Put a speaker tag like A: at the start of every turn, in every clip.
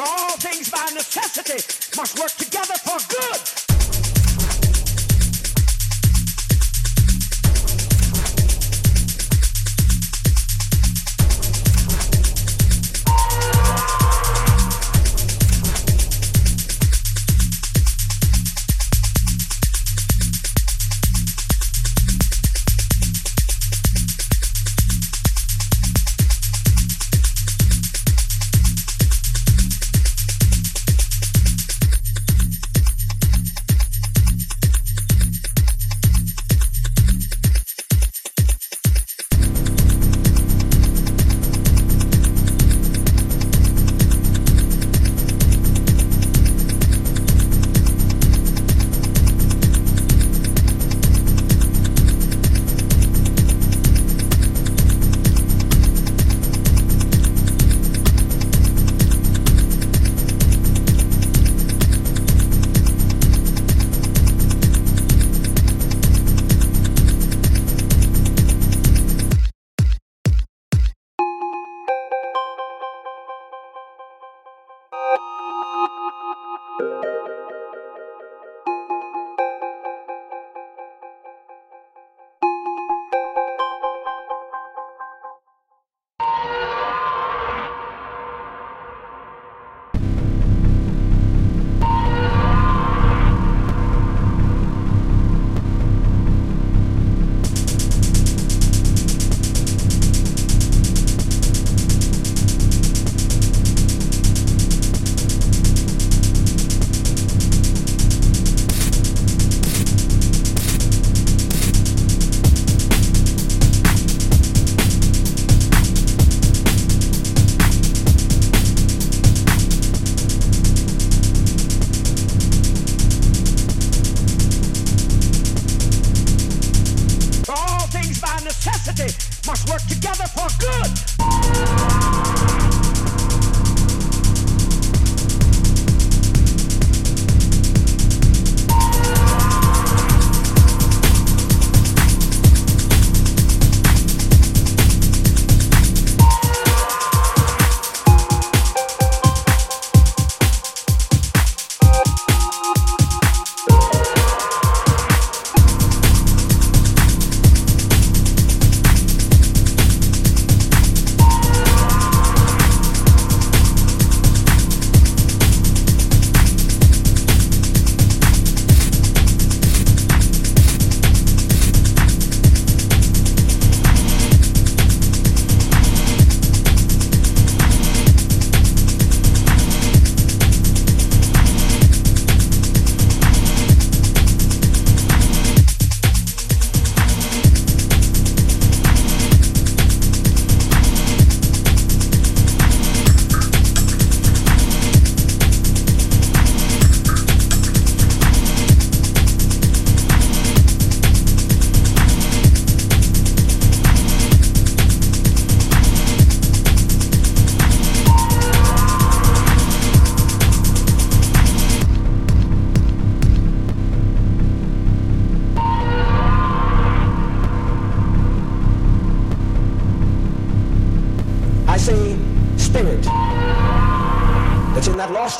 A: all things by necessity must work together for good.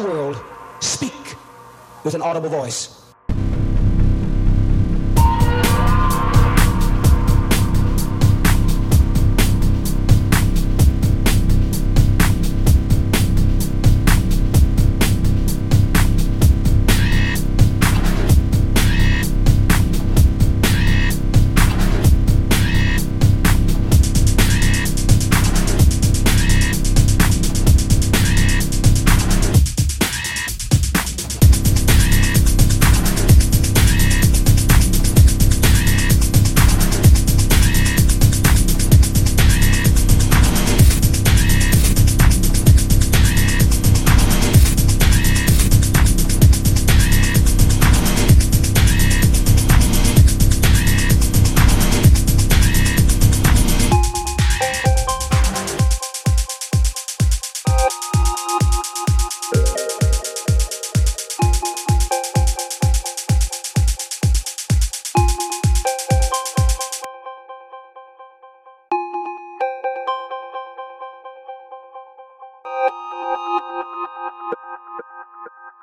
A: World, speak with an audible voice. Thank you.